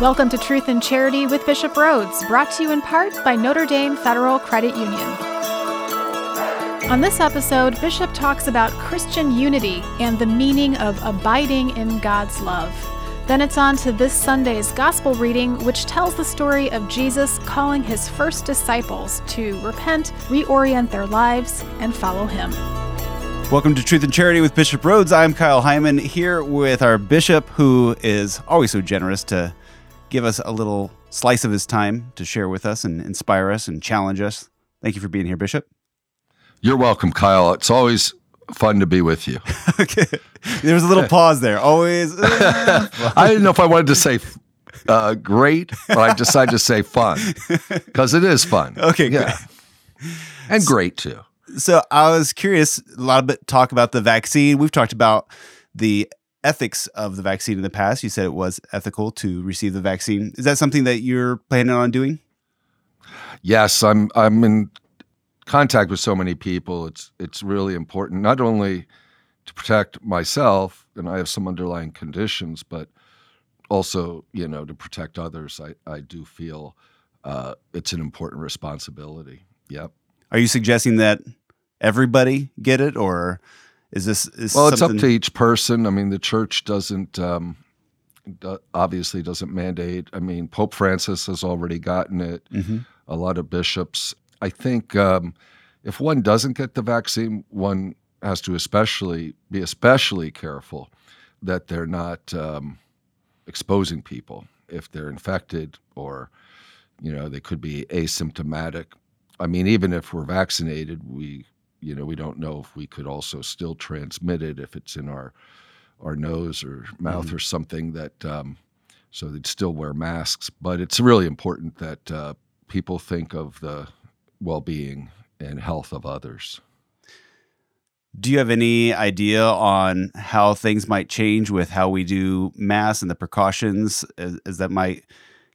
Welcome to Truth and Charity with Bishop Rhoades, brought to you in part by Notre Dame Federal Credit Union. On this episode, Bishop talks about Christian unity and the meaning of abiding in God's love. Then it's on to this Sunday's gospel reading, which tells the story of Jesus calling his first disciples to repent, reorient their lives, and follow him. Welcome to Truth and Charity with Bishop Rhoades. I'm Kyle Hyman here with our bishop, who is always so generous to give us a little slice of his time to share with us and inspire us and challenge us. Thank you for being here, Bishop. You're welcome, Kyle. It's always fun to be with you. okay. There was a little pause there. Always. Uh, I didn't know if I wanted to say uh, great, but I decided to say fun because it is fun. Okay, yeah. And great too so I was curious. A lot of bit talk about the vaccine. We've talked about the ethics of the vaccine in the past. You said it was ethical to receive the vaccine. Is that something that you're planning on doing? Yes, I'm. I'm in contact with so many people. It's it's really important not only to protect myself, and I have some underlying conditions, but also you know to protect others. I I do feel uh, it's an important responsibility. Yep. Are you suggesting that everybody get it, or is this? Is well, it's up to each person. I mean, the church doesn't. Um, obviously doesn't mandate. I mean, Pope Francis has already gotten it. Mm-hmm. A lot of bishops. I think um, if one doesn't get the vaccine, one has to especially be especially careful that they're not um, exposing people if they're infected or you know they could be asymptomatic. I mean, even if we're vaccinated, we you know, we don't know if we could also still transmit it if it's in our our nose or mouth mm-hmm. or something that um, so they'd still wear masks. But it's really important that uh, people think of the well-being and health of others. Do you have any idea on how things might change with how we do mass and the precautions as, as that might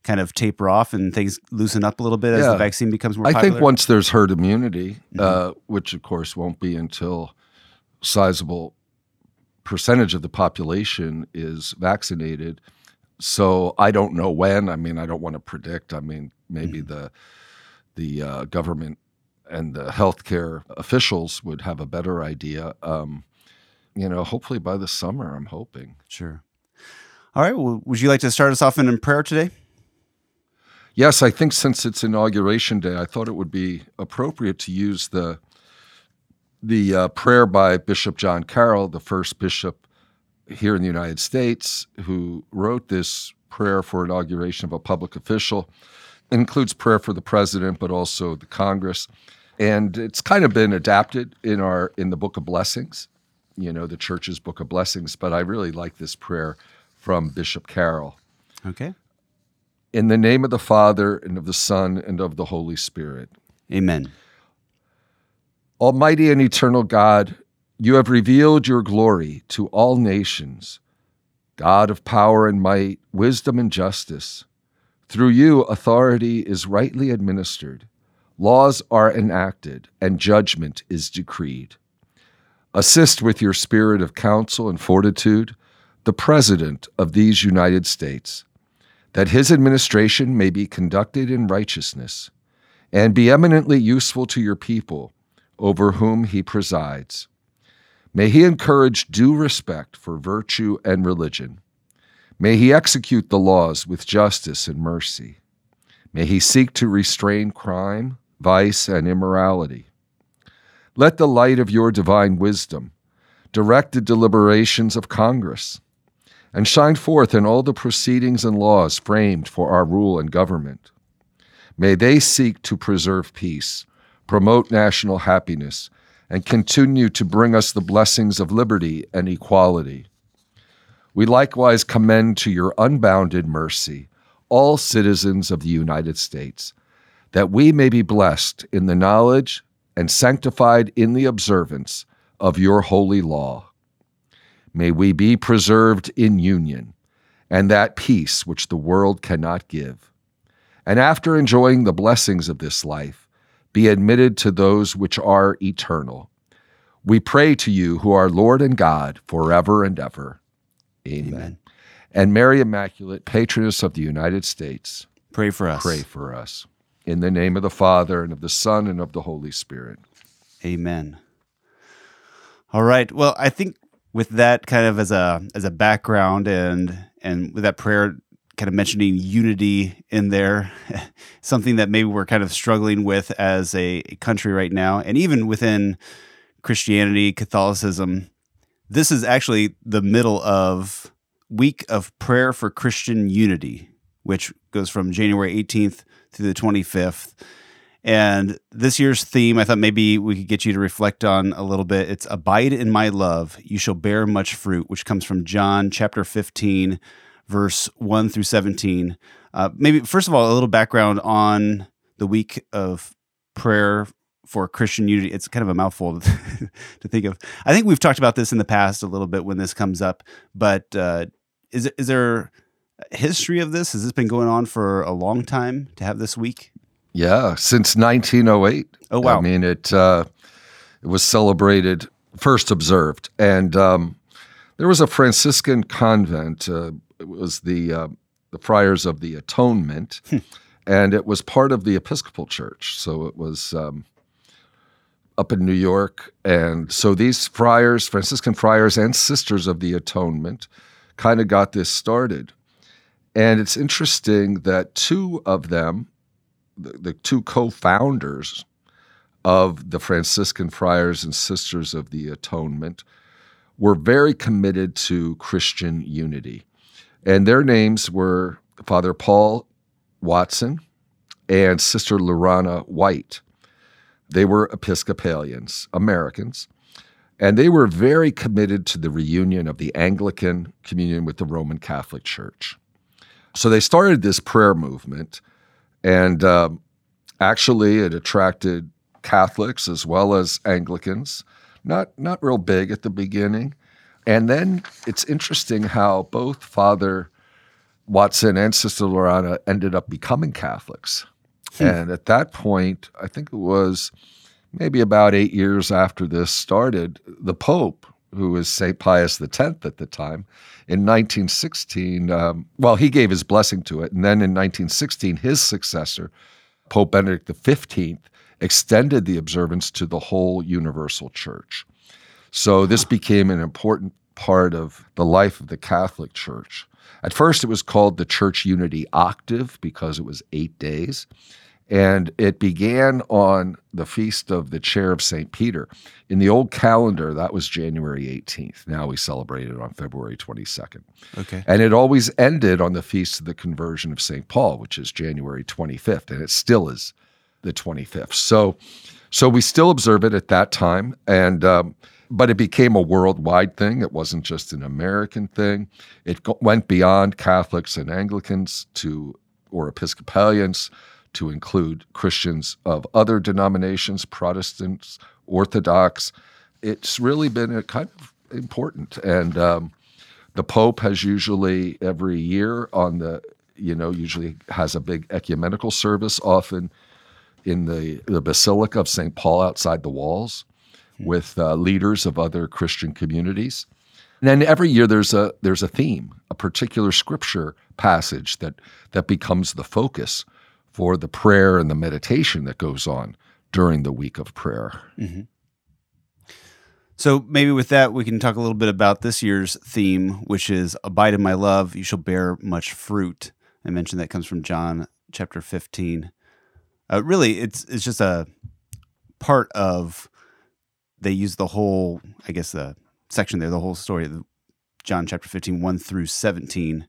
kind of taper off and things loosen up a little bit as the vaccine becomes more I popular? think once there's herd immunity, mm-hmm. uh, which of course won't be until sizable percentage of the population is vaccinated. So I don't know when. I mean, I don't want to predict. I mean, maybe mm-hmm. the the uh, government and the healthcare officials would have a better idea. Um, you know, hopefully by the summer, I'm hoping. Sure. All right. Well, would you like to start us off in prayer today? Yes, I think since it's inauguration day, I thought it would be appropriate to use the the uh, prayer by Bishop John Carroll, the first bishop here in the United States, who wrote this prayer for inauguration of a public official. It includes prayer for the president, but also the Congress, and it's kind of been adapted in our in the Book of Blessings, you know, the Church's Book of Blessings. But I really like this prayer from Bishop Carroll. Okay. In the name of the Father, and of the Son, and of the Holy Spirit. Amen. Almighty and eternal God, you have revealed your glory to all nations. God of power and might, wisdom and justice. Through you, authority is rightly administered, laws are enacted, and judgment is decreed. Assist with your spirit of counsel and fortitude the President of these United States that his administration may be conducted in righteousness and be eminently useful to your people over whom he presides. May he encourage due respect for virtue and religion. May he execute the laws with justice and mercy. May he seek to restrain crime, vice, and immorality. Let the light of your divine wisdom direct the deliberations of Congress and shine forth in all the proceedings and laws framed for our rule and government. May they seek to preserve peace, promote national happiness, and continue to bring us the blessings of liberty and equality. We likewise commend to your unbounded mercy all citizens of the United States, that we may be blessed in the knowledge and sanctified in the observance of your holy law. May we be preserved in union and that peace which the world cannot give. And after enjoying the blessings of this life, be admitted to those which are eternal. We pray to you, who are Lord and God, forever and ever. Amen. Amen. And Mary Immaculate, patroness of the United States, Pray for us. pray for us. In the name of the Father, and of the Son, and of the Holy Spirit. Amen. All right. Well, I think with that kind of as a as a background and and with that prayer kind of mentioning unity in there, something that maybe we're kind of struggling with as a, a country right now, and even within Christianity, Catholicism, this is actually the middle of week of prayer for Christian unity, which goes from January 18th through the 25th. And this year's theme, I thought maybe we could get you to reflect on a little bit. It's Abide in my love, you shall bear much fruit, which comes from John chapter 15, verse 1 through 17. Uh, maybe, first of all, a little background on the week of prayer for Christian unity. It's kind of a mouthful to, think of. I think we've talked about this in the past a little bit when this comes up, but uh, is, is there history of this? Has this been going on for a long time to have this week? Yeah, since 1908. Oh, wow. I mean, it uh, it was celebrated first observed, and um, there was a Franciscan convent. Uh, it was the uh, the Friars of the Atonement, and it was part of the Episcopal Church. So it was um, up in New York, and so these friars, Franciscan friars, and Sisters of the Atonement, kind of got this started. And it's interesting that two of them the, the two co-founders of the Franciscan Friars and Sisters of the Atonement were very committed to Christian unity. And their names were Father Paul Watson and Sister Lurana White. They were Episcopalians, Americans, and they were very committed to the reunion of the Anglican communion with the Roman Catholic Church. So they started this prayer movement and um, actually, it attracted Catholics as well as Anglicans. Not not real big at the beginning, and then it's interesting how both Father Watson and Sister Lurana ended up becoming Catholics. Hmm. And at that point, I think it was maybe about eight years after this started, the Pope, who was St. Pius X at the time, in 1916, um, well, he gave his blessing to it. And then in 1916, his successor, Pope Benedict XV, extended the observance to the whole universal church. So this became an important part of the life of the Catholic Church. At first, it was called the Church Unity Octave because it was eight days. And it began on the feast of the chair of St. Peter. In the old calendar, that was January 18th. Now we celebrate it on February 22nd. Okay. And it always ended on the feast of the conversion of St. Paul, which is January 25th. And it still is the 25th. So, so we still observe it at that time. And, um, but it became a worldwide thing. It wasn't just an American thing. It go- went beyond Catholics and Anglicans to, or Episcopalians to include Christians of other denominations, Protestants, Orthodox. It's really been kind of important. And um, the Pope has usually every year on the, you know, usually has a big ecumenical service, often in the, the Basilica of St. Paul outside the walls with uh, leaders of other Christian communities. And then every year there's a there's a theme, a particular scripture passage that that becomes the focus for the prayer and the meditation that goes on during the week of prayer. Mm-hmm. So maybe with that, we can talk a little bit about this year's theme, which is "Abide in my love; you shall bear much fruit." I mentioned that comes from John chapter fifteen. Uh, really, it's it's just a part of. They use the whole, I guess, the section there, the whole story of John chapter 15, 1 through 17.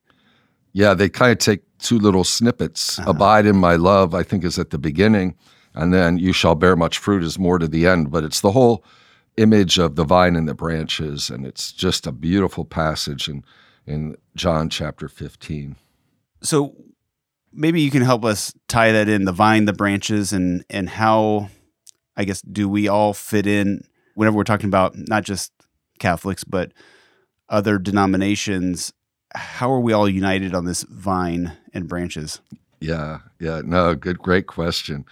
Yeah, they kind of take two little snippets. Uh-huh. Abide in my love, I think, is at the beginning, and then you shall bear much fruit is more to the end. But it's the whole image of the vine and the branches, and it's just a beautiful passage in in John chapter 15. So maybe you can help us tie that in the vine, the branches, and and how I guess do we all fit in whenever we're talking about not just Catholics but other denominations? How are we all united on this vine and branches? Yeah, yeah, no, good, great question.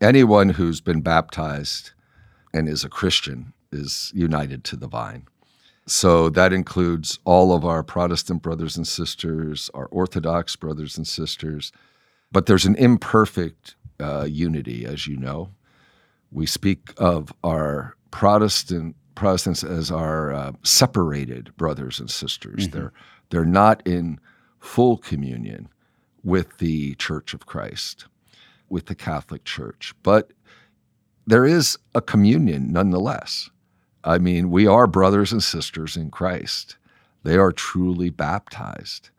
Anyone who's been baptized and is a Christian is united to the vine. So that includes all of our Protestant brothers and sisters, our Orthodox brothers and sisters. But there's an imperfect uh, unity, as you know. We speak of our Protestant Protestants as our uh, separated brothers and sisters. Mm-hmm. They're they're not in full communion with the Church of Christ, with the Catholic Church, but there is a communion nonetheless. I mean, we are brothers and sisters in Christ. They are truly baptized.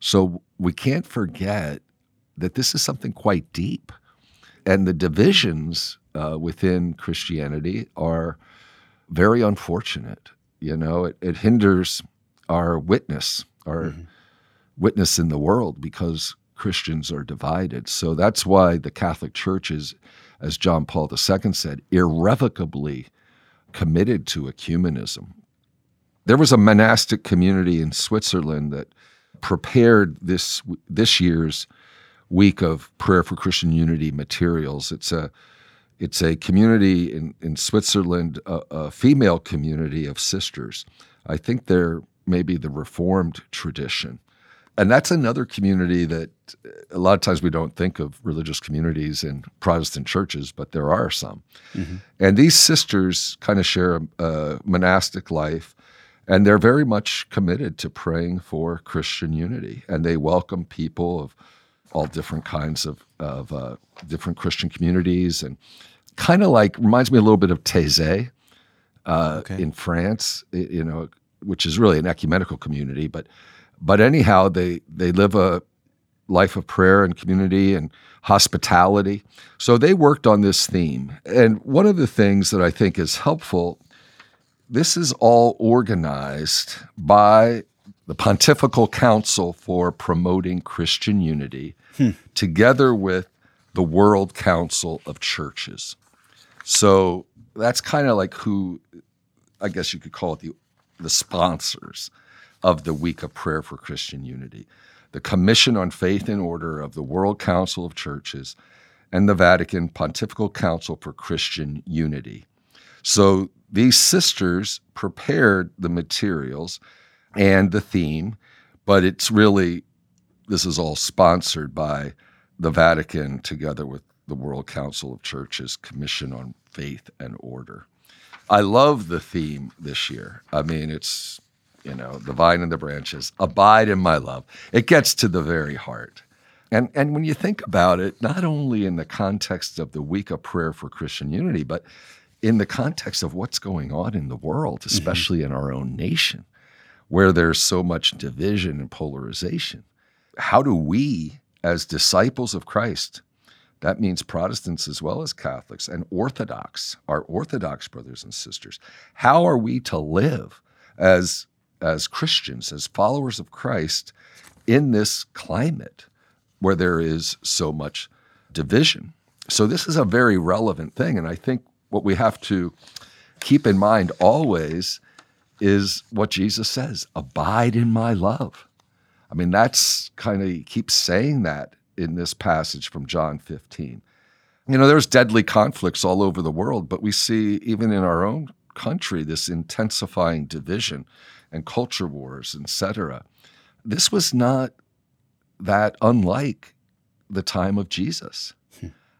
So we can't forget that this is something quite deep. And the divisions uh, within Christianity are very unfortunate. You know, it, it hinders our witness, our mm-hmm. witness in the world because Christians are divided. So that's why the Catholic Church is, as John Paul II said, irrevocably committed to ecumenism. There was a monastic community in Switzerland that prepared this this year's week of prayer for Christian unity materials. It's a it's a community in, in Switzerland, a, a female community of sisters. I think they're maybe the Reformed tradition. And that's another community that a lot of times we don't think of religious communities in Protestant churches, but there are some. Mm-hmm. And these sisters kind of share a, a, monastic life, and they're very much committed to praying for Christian unity. And they welcome people of all different kinds of, of uh, different Christian communities, and kind of like reminds me a little bit of Taizé uh, okay. in France, you know, which is really an ecumenical community, but but anyhow, they they live a life of prayer and community and hospitality. So they worked on this theme. And one of the things that I think is helpful, this is all organized by the Pontifical Council for Promoting Christian Unity, hmm. together with the World Council of Churches. So that's kind of like who, I guess you could call it the, the sponsors of the Week of Prayer for Christian Unity, the Commission on Faith and Order of the World Council of Churches, and the Vatican Pontifical Council for Christian Unity. So these sisters prepared the materials and the theme, but it's really, this is all sponsored by the Vatican together with the World Council of Churches Commission on Faith and Order. I love the theme this year. I mean, it's you know, the vine and the branches, abide in my love. It gets to the very heart. And, and when you think about it, not only in the context of the week of prayer for Christian unity, but in the context of what's going on in the world, mm-hmm. especially mm-hmm. in our own nation, where there's so much division and polarization. How do we, as disciples of Christ, that means Protestants as well as Catholics and Orthodox, our Orthodox brothers and sisters, how are we to live as as Christians, as followers of Christ, in this climate where there is so much division. So, this is a very relevant thing. And I think what we have to keep in mind always is what Jesus says abide in my love. I mean, that's kind of, he keeps saying that in this passage from John 15. You know, there's deadly conflicts all over the world, but we see even in our own country this intensifying division and culture wars, etc. This was not that unlike the time of Jesus,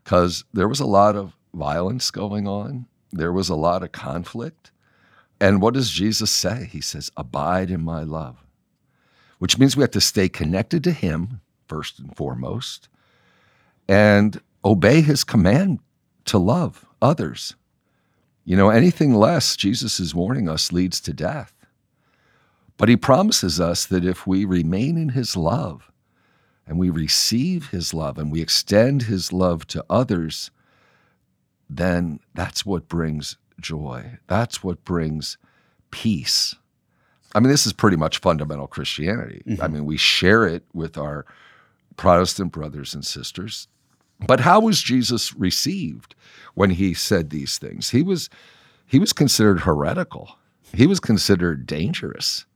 because hmm. there was a lot of violence going on, there was a lot of conflict. And what does Jesus say? He says, Abide in my love, which means we have to stay connected to Him first and foremost and obey His command to love others. You know, anything less, Jesus is warning us, leads to death. But he promises us that if we remain in his love and we receive his love and we extend his love to others, then that's what brings joy. That's what brings peace. I mean, this is pretty much fundamental Christianity. Mm-hmm. I mean, we share it with our Protestant brothers and sisters. But how was Jesus received when he said these things? He was he was considered heretical. He was considered dangerous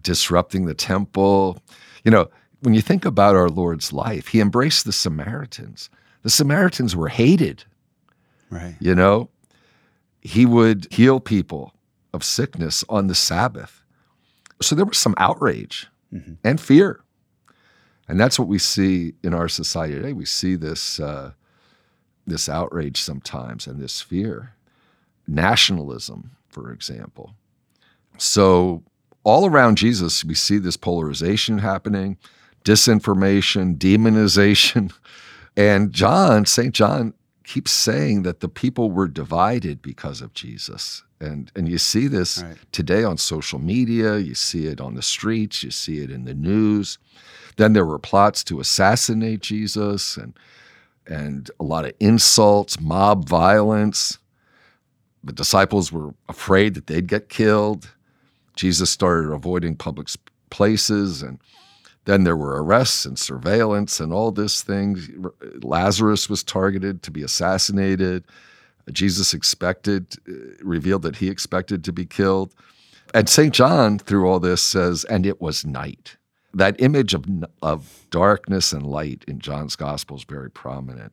disrupting the temple. You know, when you think about our Lord's life, he embraced the Samaritans. The Samaritans were hated. Right. You know, he would heal people of sickness on the Sabbath. So there was some outrage mm-hmm. and fear. And that's what we see in our society today. We see this, uh, this outrage sometimes and this fear. Nationalism, for example. So, all around Jesus, we see this polarization happening, disinformation, demonization. And John, St. John, keeps saying that the people were divided because of Jesus. And, and you see this right. today on social media, you see it on the streets, you see it in the news. Then there were plots to assassinate Jesus and, and a lot of insults, mob violence. The disciples were afraid that they'd get killed. Jesus started avoiding public places and then there were arrests and surveillance and all this thing. Lazarus was targeted to be assassinated. Jesus expected, uh, revealed that he expected to be killed. And St. John, through all this, says, and it was night. That image of, of darkness and light in John's gospel is very prominent.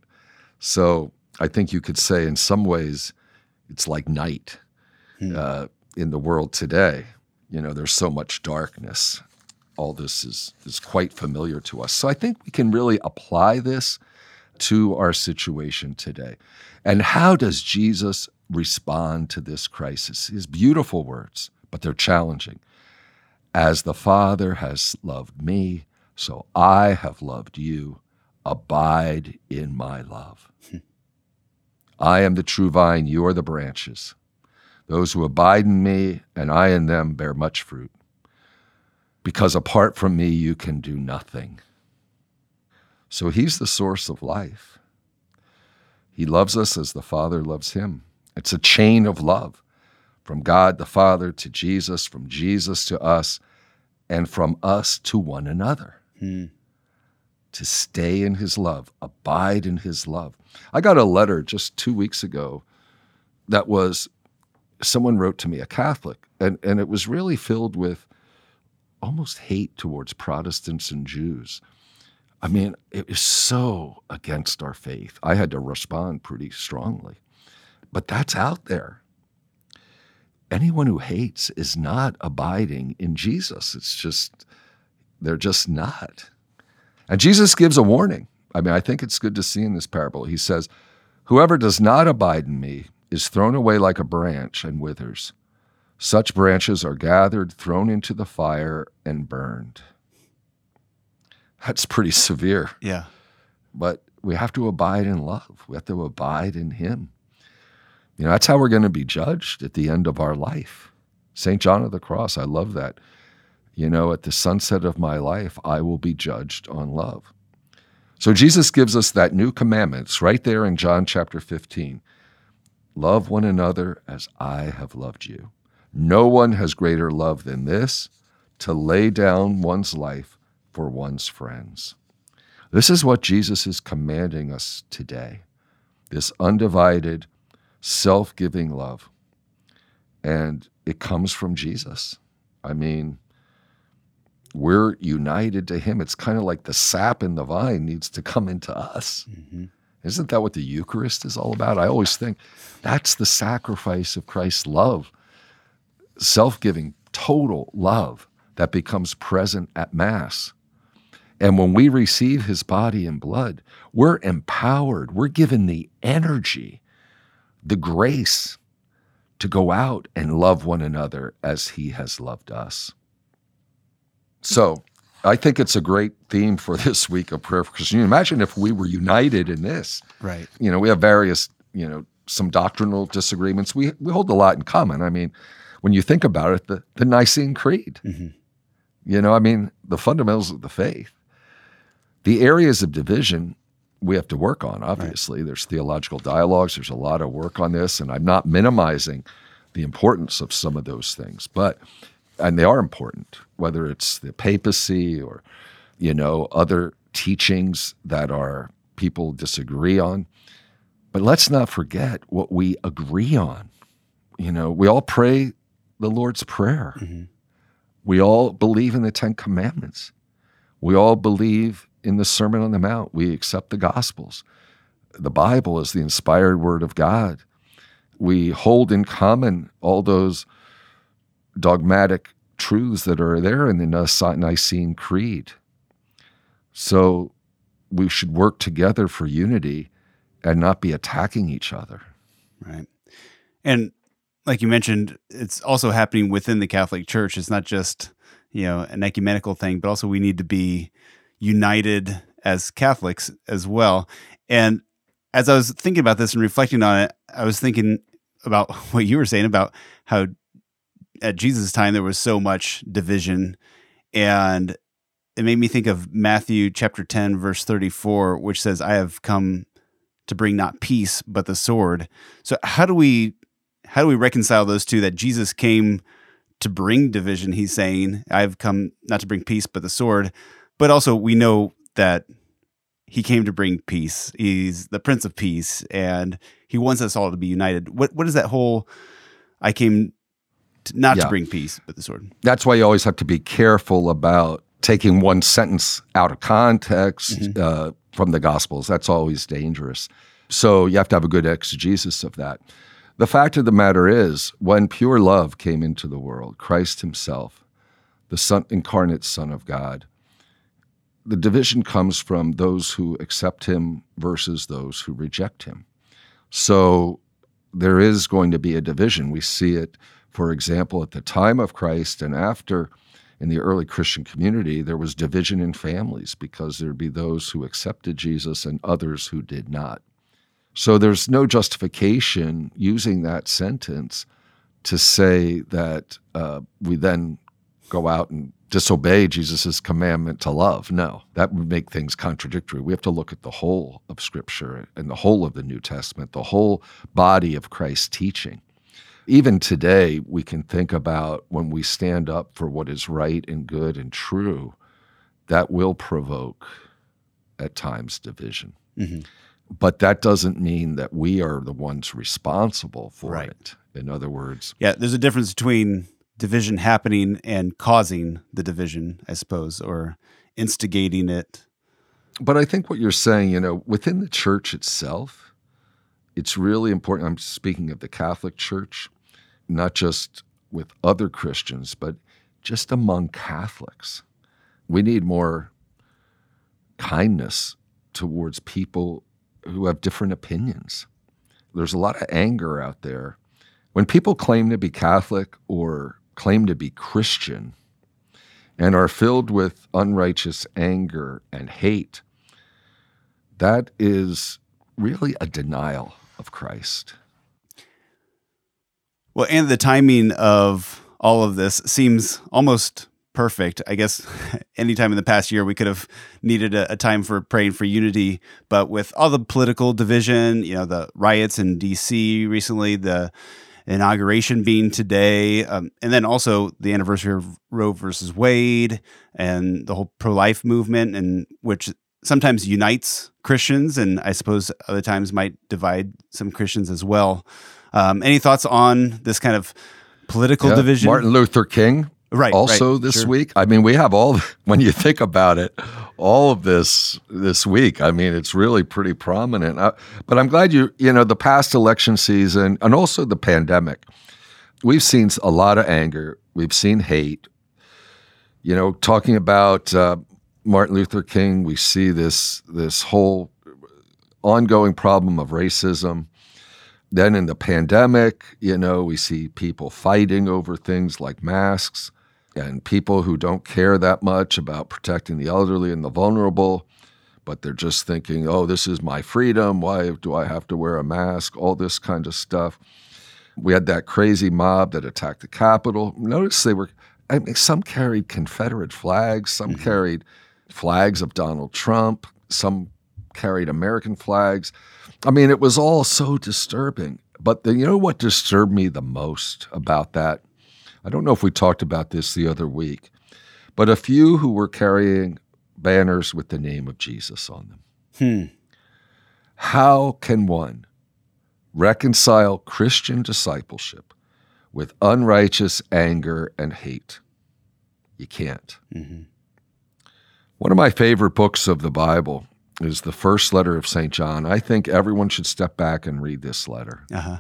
So I think you could say, in some ways, it's like night hmm. uh, in the world today. You know, there's so much darkness all this is, is quite familiar to us. So I think we can really apply this to our situation today. And how does Jesus respond to this crisis? His beautiful words, but they're challenging. As the Father has loved me, so I have loved you. Abide in my love. I am the true vine, you are the branches. Those who abide in me and I in them bear much fruit because apart from me, you can do nothing. So he's the source of life. He loves us as the Father loves him. It's a chain of love from God the Father to Jesus, from Jesus to us, and from us to one another. Hmm. To stay in his love, abide in his love. I got a letter just two weeks ago that was someone wrote to me, a Catholic, and, and it was really filled with almost hate towards Protestants and Jews. I mean, it was so against our faith. I had to respond pretty strongly. But that's out there. Anyone who hates is not abiding in Jesus. It's just, they're just not. And Jesus gives a warning. I mean, I think it's good to see in this parable. He says, Whoever does not abide in me is thrown away like a branch and withers. Such branches are gathered, thrown into the fire, and burned. That's pretty severe. Yeah. But we have to abide in love. We have to abide in Him. You know, that's how we're going to be judged at the end of our life. St. John of the Cross, I love that. You know, at the sunset of my life, I will be judged on love. So Jesus gives us that new commandment. It's right there in John chapter 15. Love one another as I have loved you. No one has greater love than this to lay down one's life for one's friends. This is what Jesus is commanding us today this undivided, self giving love. And it comes from Jesus. I mean, we're united to Him. It's kind of like the sap in the vine needs to come into us. Mm-hmm. Isn't that what the Eucharist is all about? I always think that's the sacrifice of Christ's love self giving, total love that becomes present at Mass. And when we receive his body and blood, we're empowered, we're given the energy, the grace to go out and love one another as he has loved us. So, I think it's a great theme for this week of prayer for Christian. Imagine if we were united in this. Right. You know, we have various, you know, some doctrinal disagreements. We we hold a lot in common. I mean, when you think about it, the, the Nicene Creed. Mm-hmm. You know, I mean, the fundamentals of the faith. The areas of division we have to work on, obviously. Right. There's theological dialogues, there's a lot of work on this, and I'm not minimizing the importance of some of those things, but, and they are important, whether it's the papacy or, you know, other teachings that are people disagree on. But let's not forget what we agree on. You know, we all pray the Lord's Prayer. Mm-hmm. We all believe in the Ten Commandments. We all believe in the Sermon on the Mount. We accept the Gospels. The Bible is the inspired Word of God. We hold in common all those dogmatic truths that are there in the Nicene Creed. So we should work together for unity and not be attacking each other. Right. And like you mentioned, it's also happening within the Catholic Church. It's not just, you know, an ecumenical thing, but also we need to be united as Catholics as well. And as I was thinking about this and reflecting on it, I was thinking about what you were saying about how at Jesus' time there was so much division. And it made me think of Matthew chapter 10, verse 34, which says, I have come to bring not peace, but the sword. So how do we how do we reconcile those two that Jesus came to bring division? He's saying, I've come not to bring peace, but the sword. But also we know that he came to bring peace. He's the Prince of Peace, and he wants us all to be united. What what is that whole? I came to, not yeah. to bring peace, but the sword. That's why you always have to be careful about taking one sentence out of context mm-hmm. uh, from the Gospels. That's always dangerous. So you have to have a good exegesis of that. The fact of the matter is, when pure love came into the world, Christ Himself, the Son, incarnate Son of God, the division comes from those who accept him versus those who reject him. So there is going to be a division. We see it, for example, at the time of Christ and after in the early Christian community, there was division in families because there'd be those who accepted Jesus and others who did not. So there's no justification using that sentence to say that uh, we then go out and disobey Jesus' commandment to love. No, that would make things contradictory. We have to look at the whole of Scripture and the whole of the New Testament, the whole body of Christ's teaching. Even today, we can think about when we stand up for what is right and good and true, that will provoke at times division. Mm-hmm. But that doesn't mean that we are the ones responsible for right. it. In other words, yeah, there's a difference between division happening and causing the division, I suppose, or instigating it. But I think what you're saying, you know, within the church itself, it's really important. I'm speaking of the Catholic Church, not just with other Christians, but just among Catholics. We need more kindness towards people who have different opinions. There's a lot of anger out there. When people claim to be Catholic or claim to be Christian and are filled with unrighteous anger and hate, that is really a denial of Christ. Well, and the timing of all of this seems almost perfect. I guess anytime in the past year we could have needed a, a, time for praying for unity, but with all the political division, you know, the riots in DC recently, the inauguration being today, um, and then also the anniversary of Roe versus Wade and the whole pro life movement, and which sometimes unites Christians, and I suppose other times might divide some Christians as well. Um, any thoughts on this kind of political yeah, division? Martin Luther King right also right, this sure. week i mean we have all when you think about it all of this this week. I mean it's really pretty prominent. Uh, but i'm glad you you know the past election season and also the pandemic. We've seen a lot of anger. We've seen hate. You know talking about uh, martin luther king we see this this whole ongoing problem of racism. Then in the pandemic, you know, we see people fighting over things like masks and people who don't care that much about protecting the elderly and the vulnerable, but they're just thinking, oh, this is my freedom. Why do I have to wear a mask? All this kind of stuff. We had that crazy mob that attacked the Capitol. Notice they were, I mean, some carried Confederate flags, some mm-hmm. carried flags of Donald Trump, some carried American flags. I mean, it was all so disturbing. But the, you know what disturbed me the most about that? I don't know if we talked about this the other week, but a few who were carrying banners with the name of Jesus on them. Hmm. How can one reconcile Christian discipleship with unrighteous anger and hate? You can't. Mm-hmm. One of my favorite books of the Bible is the first letter of St. John. I think everyone should step back and read this letter. Uh-huh.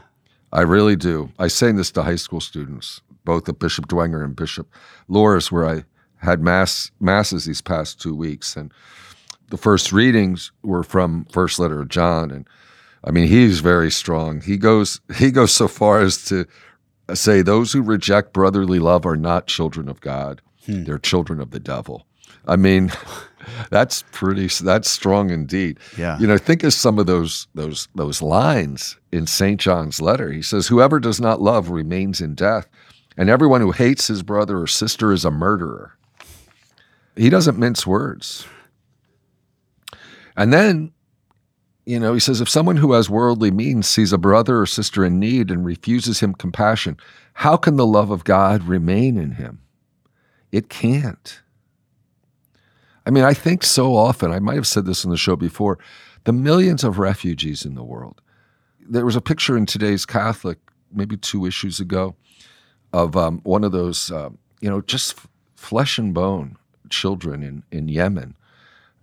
I really do. I say this to high school students, both at Bishop Dwenger and Bishop Luers, where I had mass masses these past two weeks, and the first readings were from First Letter of John, and I mean he's very strong. He goes he goes so far as to say those who reject brotherly love are not children of God; hmm. they're children of the devil. I mean, that's pretty. That's strong indeed. Yeah. You know, think of some of those those those lines in Saint John's letter. He says, "Whoever does not love remains in death, and everyone who hates his brother or sister is a murderer." He doesn't mince words. And then, you know, he says, if someone who has worldly means sees a brother or sister in need and refuses him compassion, how can the love of God remain in him? It can't. I mean, I think so often, I might have said this on the show before, the millions of refugees in the world. There was a picture in today's Catholic, maybe two issues ago, of um, one of those, uh, you know, just f- flesh and bone children in, in Yemen.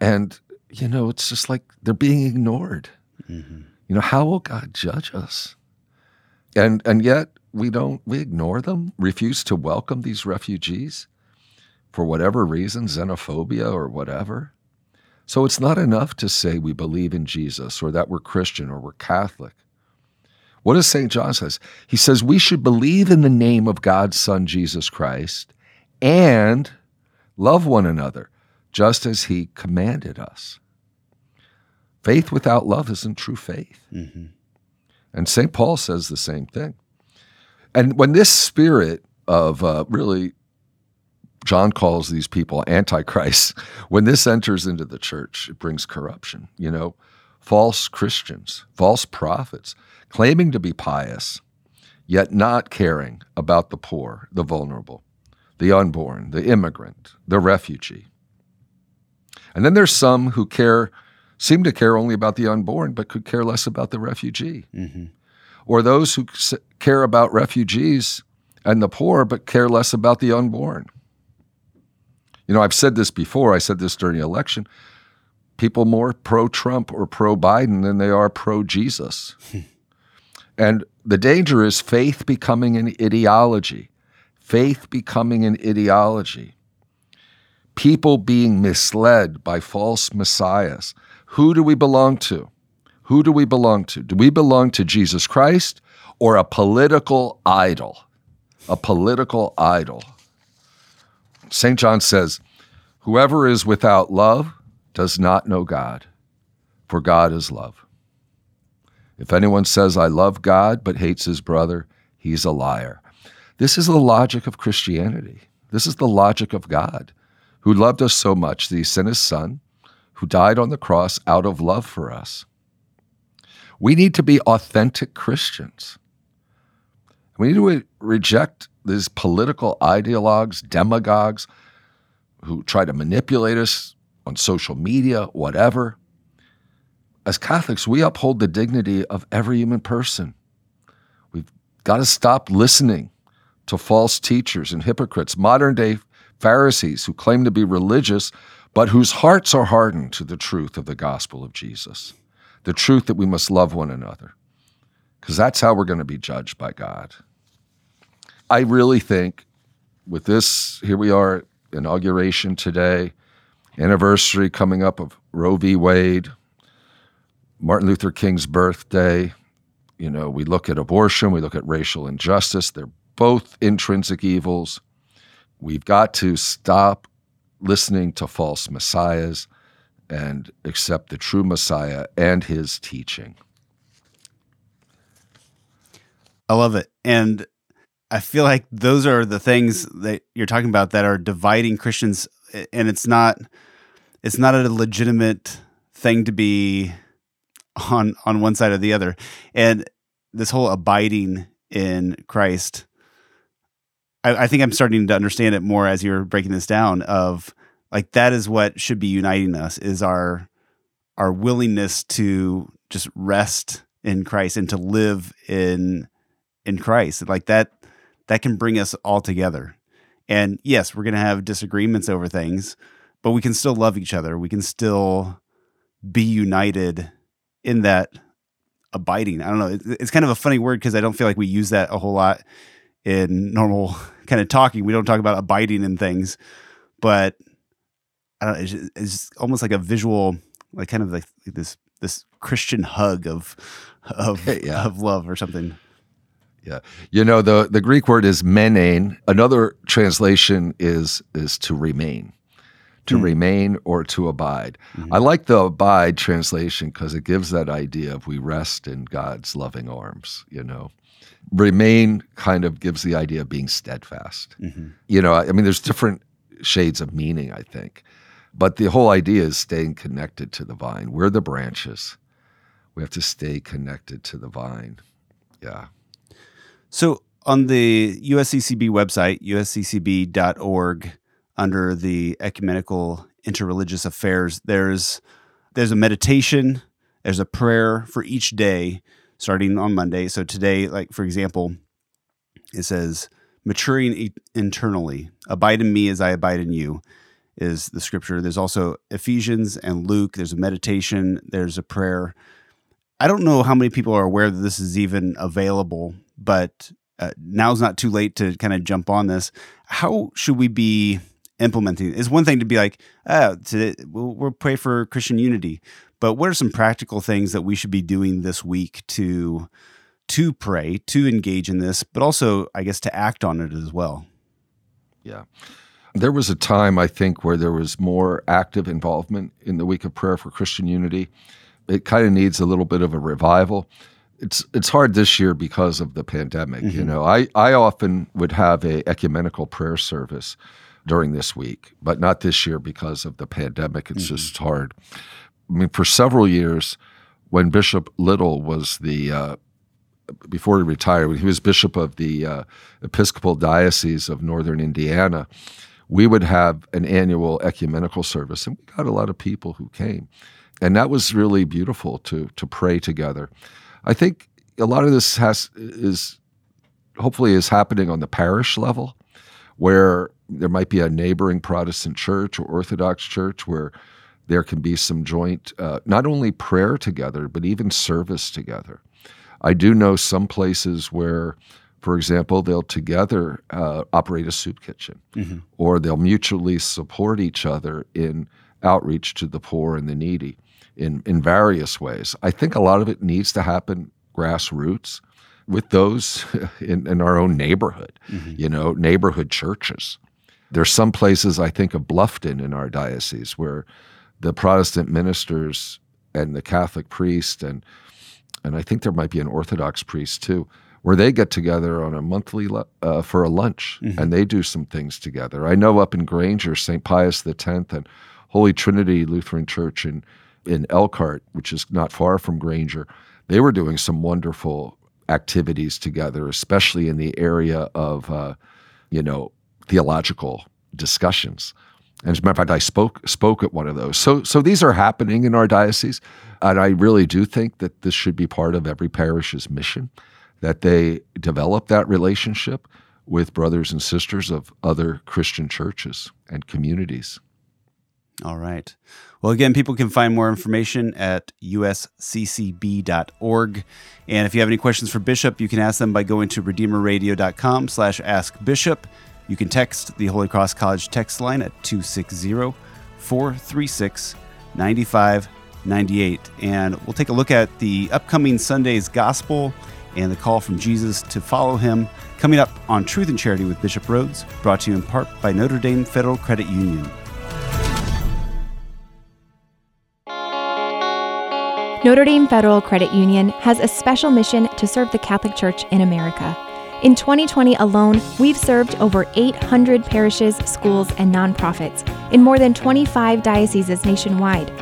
And, you know, it's just like they're being ignored. Mm-hmm. You know, how will God judge us? And, and yet we don't, we ignore them, refuse to welcome these refugees for whatever reason, xenophobia or whatever. So it's not enough to say we believe in Jesus or that we're Christian or we're Catholic. What does St. John says? He says we should believe in the name of God's Son Jesus Christ and love one another just as he commanded us. Faith without love isn't true faith. Mm-hmm. And St. Paul says the same thing. And when this spirit of uh, really John calls these people antichrists. When this enters into the church, it brings corruption. You know, false Christians, false prophets, claiming to be pious, yet not caring about the poor, the vulnerable, the unborn, the immigrant, the refugee. And then there's some who care, seem to care only about the unborn, but could care less about the refugee. Mm-hmm. Or those who care about refugees and the poor, but care less about the unborn. You know, I've said this before, I said this during the election. People more pro Trump or pro Biden than they are pro Jesus. and the danger is faith becoming an ideology, faith becoming an ideology. People being misled by false messiahs. Who do we belong to? Who do we belong to? Do we belong to Jesus Christ or a political idol? A political idol. St. John says, Whoever is without love does not know God, for God is love. If anyone says, I love God, but hates his brother, he's a liar. This is the logic of Christianity. This is the logic of God, who loved us so much that he sent his son, who died on the cross out of love for us. We need to be authentic Christians. We need to reject these political ideologues, demagogues who try to manipulate us on social media, whatever. As Catholics, we uphold the dignity of every human person. We've got to stop listening to false teachers and hypocrites, modern day Pharisees who claim to be religious, but whose hearts are hardened to the truth of the gospel of Jesus, the truth that we must love one another, because that's how we're going to be judged by God. I really think with this, here we are, inauguration today, anniversary coming up of Roe v. Wade, Martin Luther King's birthday. You know, we look at abortion, we look at racial injustice. They're both intrinsic evils. We've got to stop listening to false messiahs and accept the true Messiah and his teaching. I love it. And I feel like those are the things that you're talking about that are dividing Christians, and it's not it's not a legitimate thing to be on on one side or the other. And this whole abiding in Christ, I, I think I'm starting to understand it more as you're breaking this down. Of like that is what should be uniting us is our our willingness to just rest in Christ and to live in in Christ. Like that that can bring us all together. And yes, we're going to have disagreements over things, but we can still love each other. We can still be united in that abiding. I don't know. It's kind of a funny word because I don't feel like we use that a whole lot in normal kind of talking. We don't talk about abiding in things, but I don't. It's, it's almost like a visual, like kind of like this this Christian hug of of yeah. of love or something. Yeah, you know the the Greek word is menein. Another translation is is to remain to mm. remain or to abide. Mm-hmm. I like the abide translation because it gives that idea of we rest in God's loving arms, you know. Remain kind of gives the idea of being steadfast. Mm-hmm. You know, I mean, there's different shades of meaning, I think. But the whole idea is staying connected to the vine. We're the branches. We have to stay connected to the vine. Yeah. So on the USCCB website, usccb.org, under the ecumenical interreligious affairs there's there's a meditation there's a prayer for each day starting on monday. So today like for example it says maturing e- internally abide in me as i abide in you is the scripture. There's also ephesians and luke. There's a meditation. There's a prayer. I don't know how many people are aware that this is even available but uh, now's not too late to kind of jump on this. How should we be implementing is one thing to be like, oh, today, we'll, we'll pray for Christian unity, but what are some practical things that we should be doing this week to to pray, to engage in this, but also, I guess, to act on it as well? Yeah. There was a time, I think, where there was more active involvement in the week of prayer for Christian unity. It kind of needs a little bit of a revival. It's it's hard this year because of the pandemic. Mm-hmm. You know, I, I often would have a ecumenical prayer service during this week, but not this year because of the pandemic. It's mm-hmm. just hard. I mean, for several years, when Bishop Little was the uh, before he retired, when he was bishop of the uh, Episcopal Diocese of Northern Indiana, we would have an annual ecumenical service, and we got a lot of people who came, and that was really beautiful to to pray together. I think a lot of this has is hopefully is happening on the parish level, where there might be a neighboring Protestant church or Orthodox church where there can be some joint, uh, not only prayer together, but even service together. I do know some places where, for example, they'll together uh, operate a soup kitchen, mm-hmm. or they'll mutually support each other in outreach to the poor and the needy in, in various ways. I think a lot of it needs to happen grassroots with those in, in our own neighborhood, mm-hmm. you know, neighborhood churches. There's some places I think of Bluffton in our diocese where the Protestant ministers and the Catholic priest and and I think there might be an Orthodox priest too, where they get together on a monthly uh, for a lunch mm-hmm. and they do some things together. I know up in Granger, St. Pius X and Holy Trinity Lutheran Church in in Elkhart, which is not far from Granger, they were doing some wonderful activities together, especially in the area of uh, you know theological discussions. And as a matter of fact, I spoke spoke at one of those. So so these are happening in our diocese, and I really do think that this should be part of every parish's mission, that they develop that relationship with brothers and sisters of other Christian churches and communities. All right. Well, again, people can find more information at usccb.org. And if you have any questions for Bishop, you can ask them by going to redeemerradio.com slash askbishop. You can text the Holy Cross College text line at 260 436 9598. And we'll take a look at the upcoming Sunday's Gospel and the call from Jesus to follow him coming up on Truth and Charity with Bishop Rhoades, brought to you in part by Notre Dame Federal Credit Union. Notre Dame Federal Credit Union has a special mission to serve the Catholic Church in America. In 2020 alone, we've served over 800 parishes, schools, and nonprofits in more than 25 dioceses nationwide.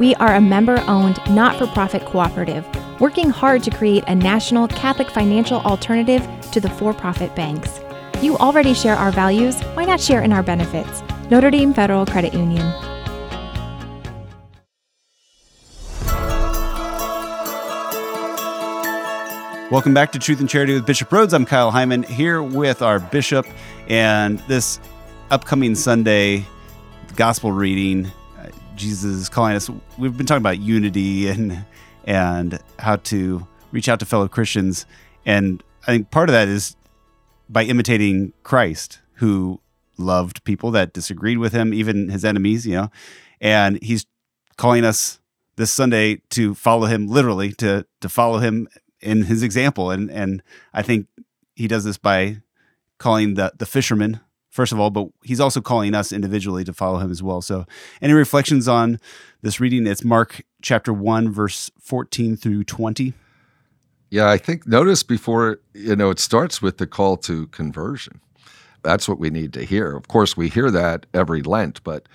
We are a member owned, not for profit cooperative, working hard to create a national Catholic financial alternative to the for profit banks. You already share our values, why not share in our benefits? Notre Dame Federal Credit Union. Welcome back to Truth and Charity with Bishop Rhoades. I'm Kyle Heimann here with our bishop, and this upcoming Sunday gospel reading, uh, Jesus is calling us. We've been talking about unity and and how to reach out to fellow Christians. And I think part of that is by imitating Christ, who loved people that disagreed with him, even his enemies, you know. And he's calling us this Sunday to follow him literally, to to follow him in his example. And and I think he does this by calling the the fishermen first of all, but he's also calling us individually to follow him as well. So, any reflections on this reading? It's Mark chapter 1, verse 14 through 20. Yeah, I think notice before, you know, it starts with the call to conversion. That's what we need to hear. Of course, we hear that every Lent, but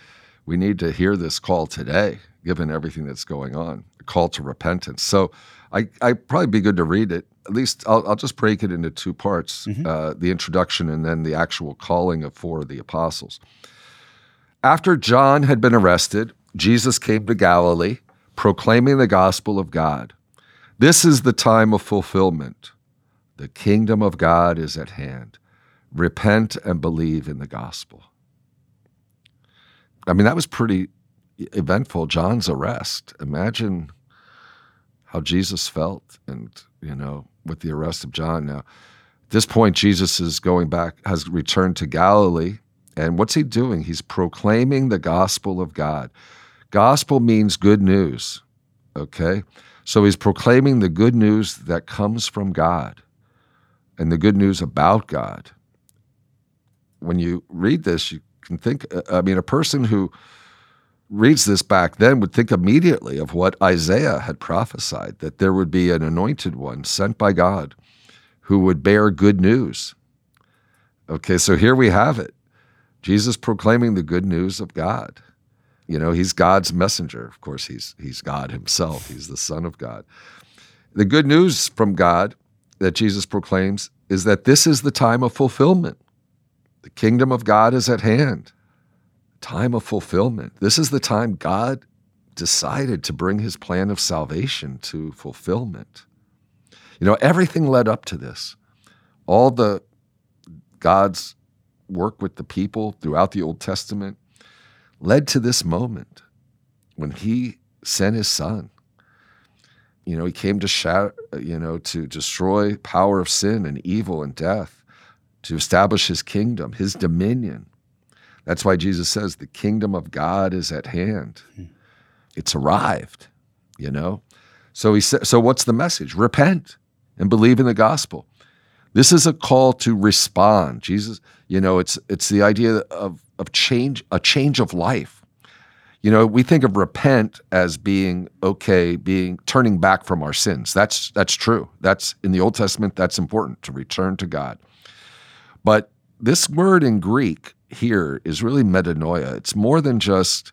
we need to hear this call today, given everything that's going on, call to repentance. So I, I probably be good to read it. At least I'll, I'll just break it into two parts mm-hmm. uh, the introduction and then the actual calling of four of the apostles. After John had been arrested, Jesus came to Galilee, proclaiming the gospel of God. This is the time of fulfillment. The kingdom of God is at hand. Repent and believe in the gospel. I mean, that was pretty eventful. John's arrest. Imagine how Jesus felt and, you know, with the arrest of John. Now, at this point, Jesus is going back, has returned to Galilee. And what's he doing? He's proclaiming the gospel of God. Gospel means good news, okay? So he's proclaiming the good news that comes from God and the good news about God. When you read this, you can think, uh, I mean, a person who reads this back then would think immediately of what Isaiah had prophesied that there would be an anointed one sent by God who would bear good news. Okay, so here we have it Jesus proclaiming the good news of God. You know, he's God's messenger. Of course, he's, he's God himself, he's the Son of God. The good news from God that Jesus proclaims is that this is the time of fulfillment. The kingdom of God is at hand time of fulfillment. This is the time God decided to bring his plan of salvation to fulfillment. You know, everything led up to this. All the God's work with the people throughout the Old Testament led to this moment when he sent his son. You know, he came to shatter, you know, to destroy power of sin and evil and death, to establish his kingdom, his dominion. That's why Jesus says the kingdom of God is at hand. Hmm. It's arrived, you know? So he said, so what's the message? Repent and believe in the gospel. This is a call to respond. Jesus, you know, it's it's the idea of of change, a change of life. You know, we think of repent as being okay, being turning back from our sins. That's that's true. That's in the Old Testament, that's important to return to God. But this word in Greek here is really metanoia. It's more than just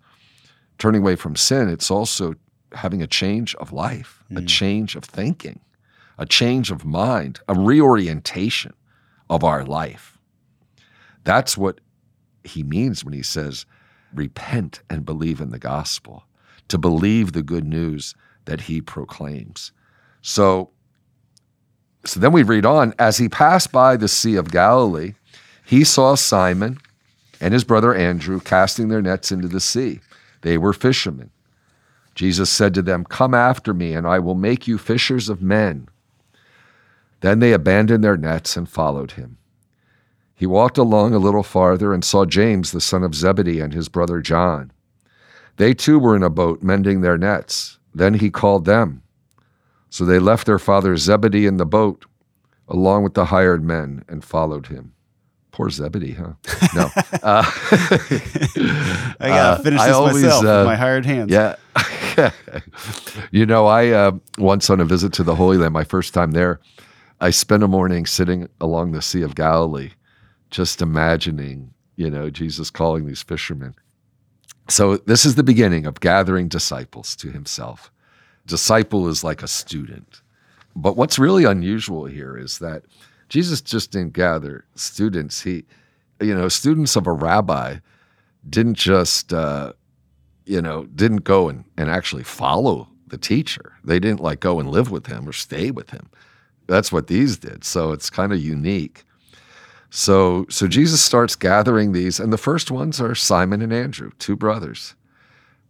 turning away from sin, it's also having a change of life, mm. a change of thinking, a change of mind, a reorientation of our life. That's what he means when he says, repent and believe in the gospel, to believe the good news that he proclaims. So, so then we read on as he passed by the Sea of Galilee, he saw Simon and his brother Andrew casting their nets into the sea. They were fishermen. Jesus said to them, Come after me, and I will make you fishers of men. Then they abandoned their nets and followed him. He walked along a little farther and saw James, the son of Zebedee, and his brother John. They too were in a boat mending their nets. Then he called them. So they left their father Zebedee in the boat, along with the hired men, and followed him. Poor Zebedee, huh? No. Uh, I gotta uh, finish this always, myself uh, with my hired hands. Yeah. you know, I uh, once on a visit to the Holy Land, my first time there, I spent a morning sitting along the Sea of Galilee, just imagining, you know, Jesus calling these fishermen. So this is the beginning of gathering disciples to himself. Disciple is like a student. But what's really unusual here is that Jesus just didn't gather students. He, you know, students of a rabbi didn't just, uh, you know, didn't go and, and actually follow the teacher. They didn't like go and live with him or stay with him. That's what these did. So it's kind of unique. So, so Jesus starts gathering these, and the first ones are Simon and Andrew, two brothers.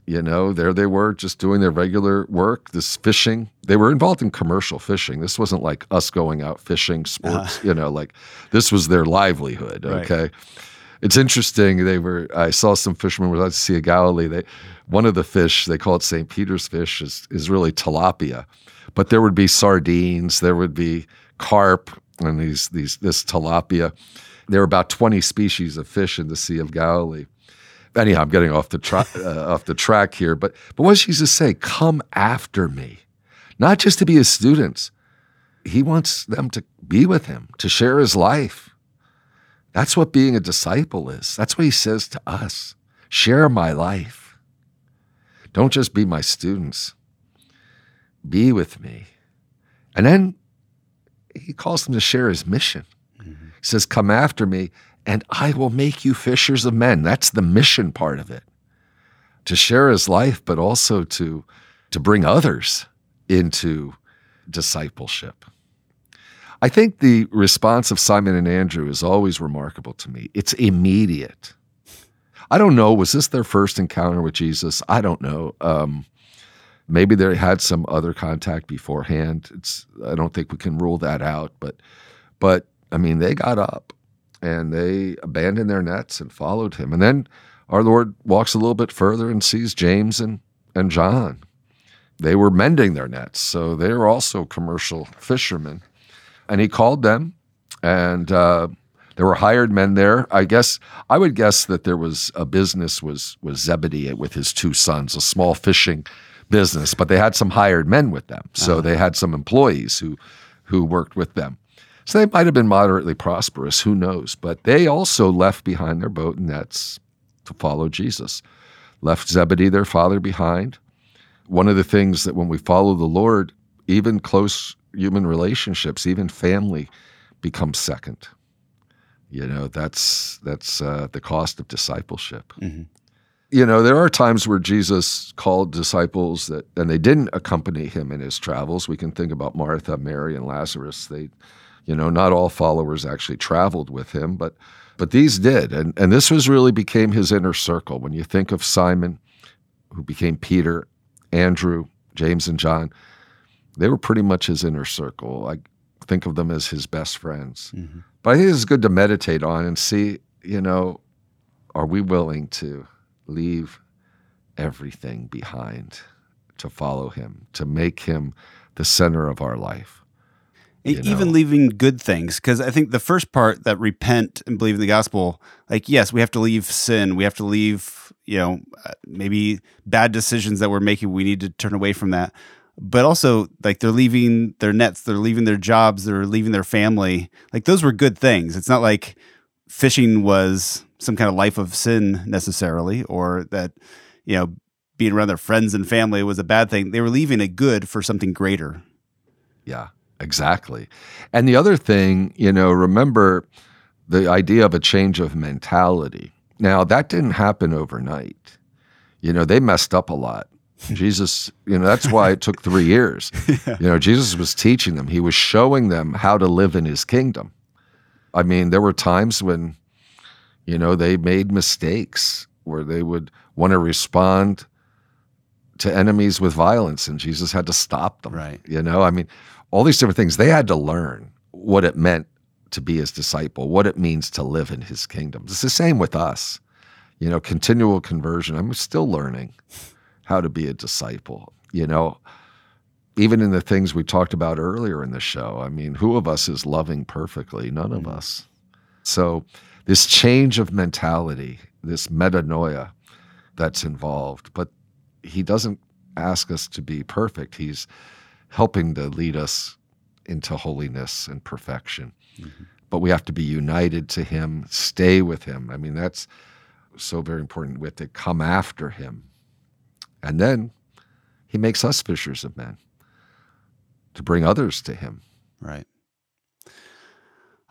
You know, there they were just doing their regular work, this fishing. They were involved in commercial fishing. This wasn't like us going out fishing sports, uh-huh. you know, like this was their livelihood. Right. Okay. It's interesting. They were, I saw some fishermen were out to Sea of Galilee. They, one of the fish, they call it St. Peter's fish, is, is really tilapia. But there would be sardines, there would be carp, and these, these, this tilapia. There were about 20 species of fish in the Sea of Galilee anyhow, I'm getting off the tra- uh, off the track here. But but what does Jesus say? Come after me, not just to be his students. He wants them to be with him, to share his life. That's what being a disciple is. That's what he says to us. Share my life. Don't just be my students. Be with me. And then he calls them to share his mission. He says, Come after me, and I will make you fishers of men. That's the mission part of it. To share his life, but also to, to bring others into discipleship. I think the response of Simon and Andrew is always remarkable to me. It's immediate. I don't know, was this their first encounter with Jesus? I don't know. Um, maybe they had some other contact beforehand. It's I don't think we can rule that out, but but I mean they got up and they abandoned their nets and followed him. And then our Lord walks a little bit further and sees James and, and John. They were mending their nets, so they were also commercial fishermen. And he called them, and uh, there were hired men there. I guess I would guess that there was a business was was Zebedee with his two sons, a small fishing business, but they had some hired men with them. So they had some employees who who worked with them. So they might have been moderately prosperous, who knows? But they also left behind their boat and nets to follow Jesus. Left Zebedee, their father, behind. One of the things that when we follow the Lord, even close human relationships, even family, becomes second. You know, that's that's uh, the cost of discipleship. You know, there are times where Jesus called disciples that, and they didn't accompany him in his travels. We can think about Martha, Mary, and Lazarus. They you know, not all followers actually traveled with him, but but these did. And and this was really became his inner circle. When you think of Simon, who became Peter, Andrew, James, and John, they were pretty much his inner circle. I think of them as his best friends. Mm-hmm. But I think it's good to meditate on and see, you know, are we willing to leave everything behind to follow him, to make him the center of our life? You even know. leaving good things because i think the first part that repent and believe in the gospel like yes we have to leave sin we have to leave you know uh, maybe bad decisions that we're making we need to turn away from that. But also like they're leaving their nets they're leaving their jobs they're leaving their family. Like those were good things. It's not like fishing was some kind of life of sin necessarily or that you know being around their friends and family was a bad thing. They were leaving it good for something greater. Yeah, exactly. And the other thing, you know, remember the idea of a change of mentality. Now, that didn't happen overnight. You know, they messed up a lot. Jesus, you know, that's why it took three years. You know, Jesus was teaching them, he was showing them how to live in his kingdom. I mean, there were times when, you know, they made mistakes where they would want to respond to enemies with violence, and Jesus had to stop them. Right. You know, I mean, all these different things. They had to learn what it meant to be his disciple, what it means to live in his kingdom. It's the same with us. You know, continual conversion. I'm still learning how to be a disciple. You know, even in the things we talked about earlier in the show. I mean, who of us is loving perfectly? None of mm. us. So, this change of mentality, this metanoia that's involved, but he doesn't ask us to be perfect. He's helping to lead us into holiness and perfection. Mm-hmm. But we have to be united to him, stay with him. I mean, that's so very important. We have to come after him. And then he makes us fishers of men to bring others to him. Right.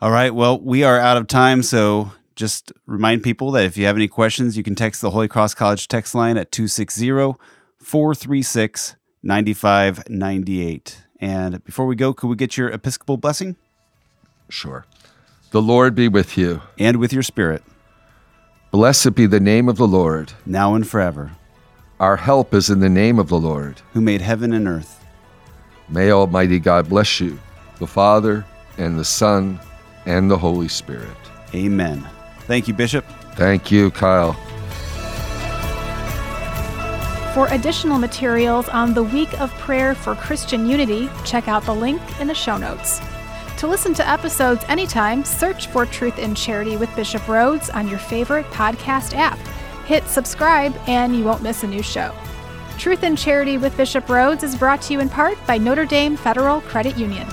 All right. Well, we are out of time. So just remind people that if you have any questions, you can text the Holy Cross College text line at 260 436 9598. And before we go, could we get your Episcopal blessing? Sure. The Lord be with you. And with your spirit, Blessed be the name of the Lord. now and forever. Our help is in the name of the Lord. who made heaven and earth. May Almighty God bless you, the Father, and the Son, and the Holy Spirit. Amen. Thank you, Bishop. Thank you, Kyle. For additional materials on the Week of Prayer for Christian Unity, check out the link in the show notes. To listen to episodes anytime, search for Truth in Charity with Bishop Rhoades on your favorite podcast app. Hit subscribe and you won't miss a new show. Truth in Charity with Bishop Rhoades is brought to you in part by Notre Dame Federal Credit Union.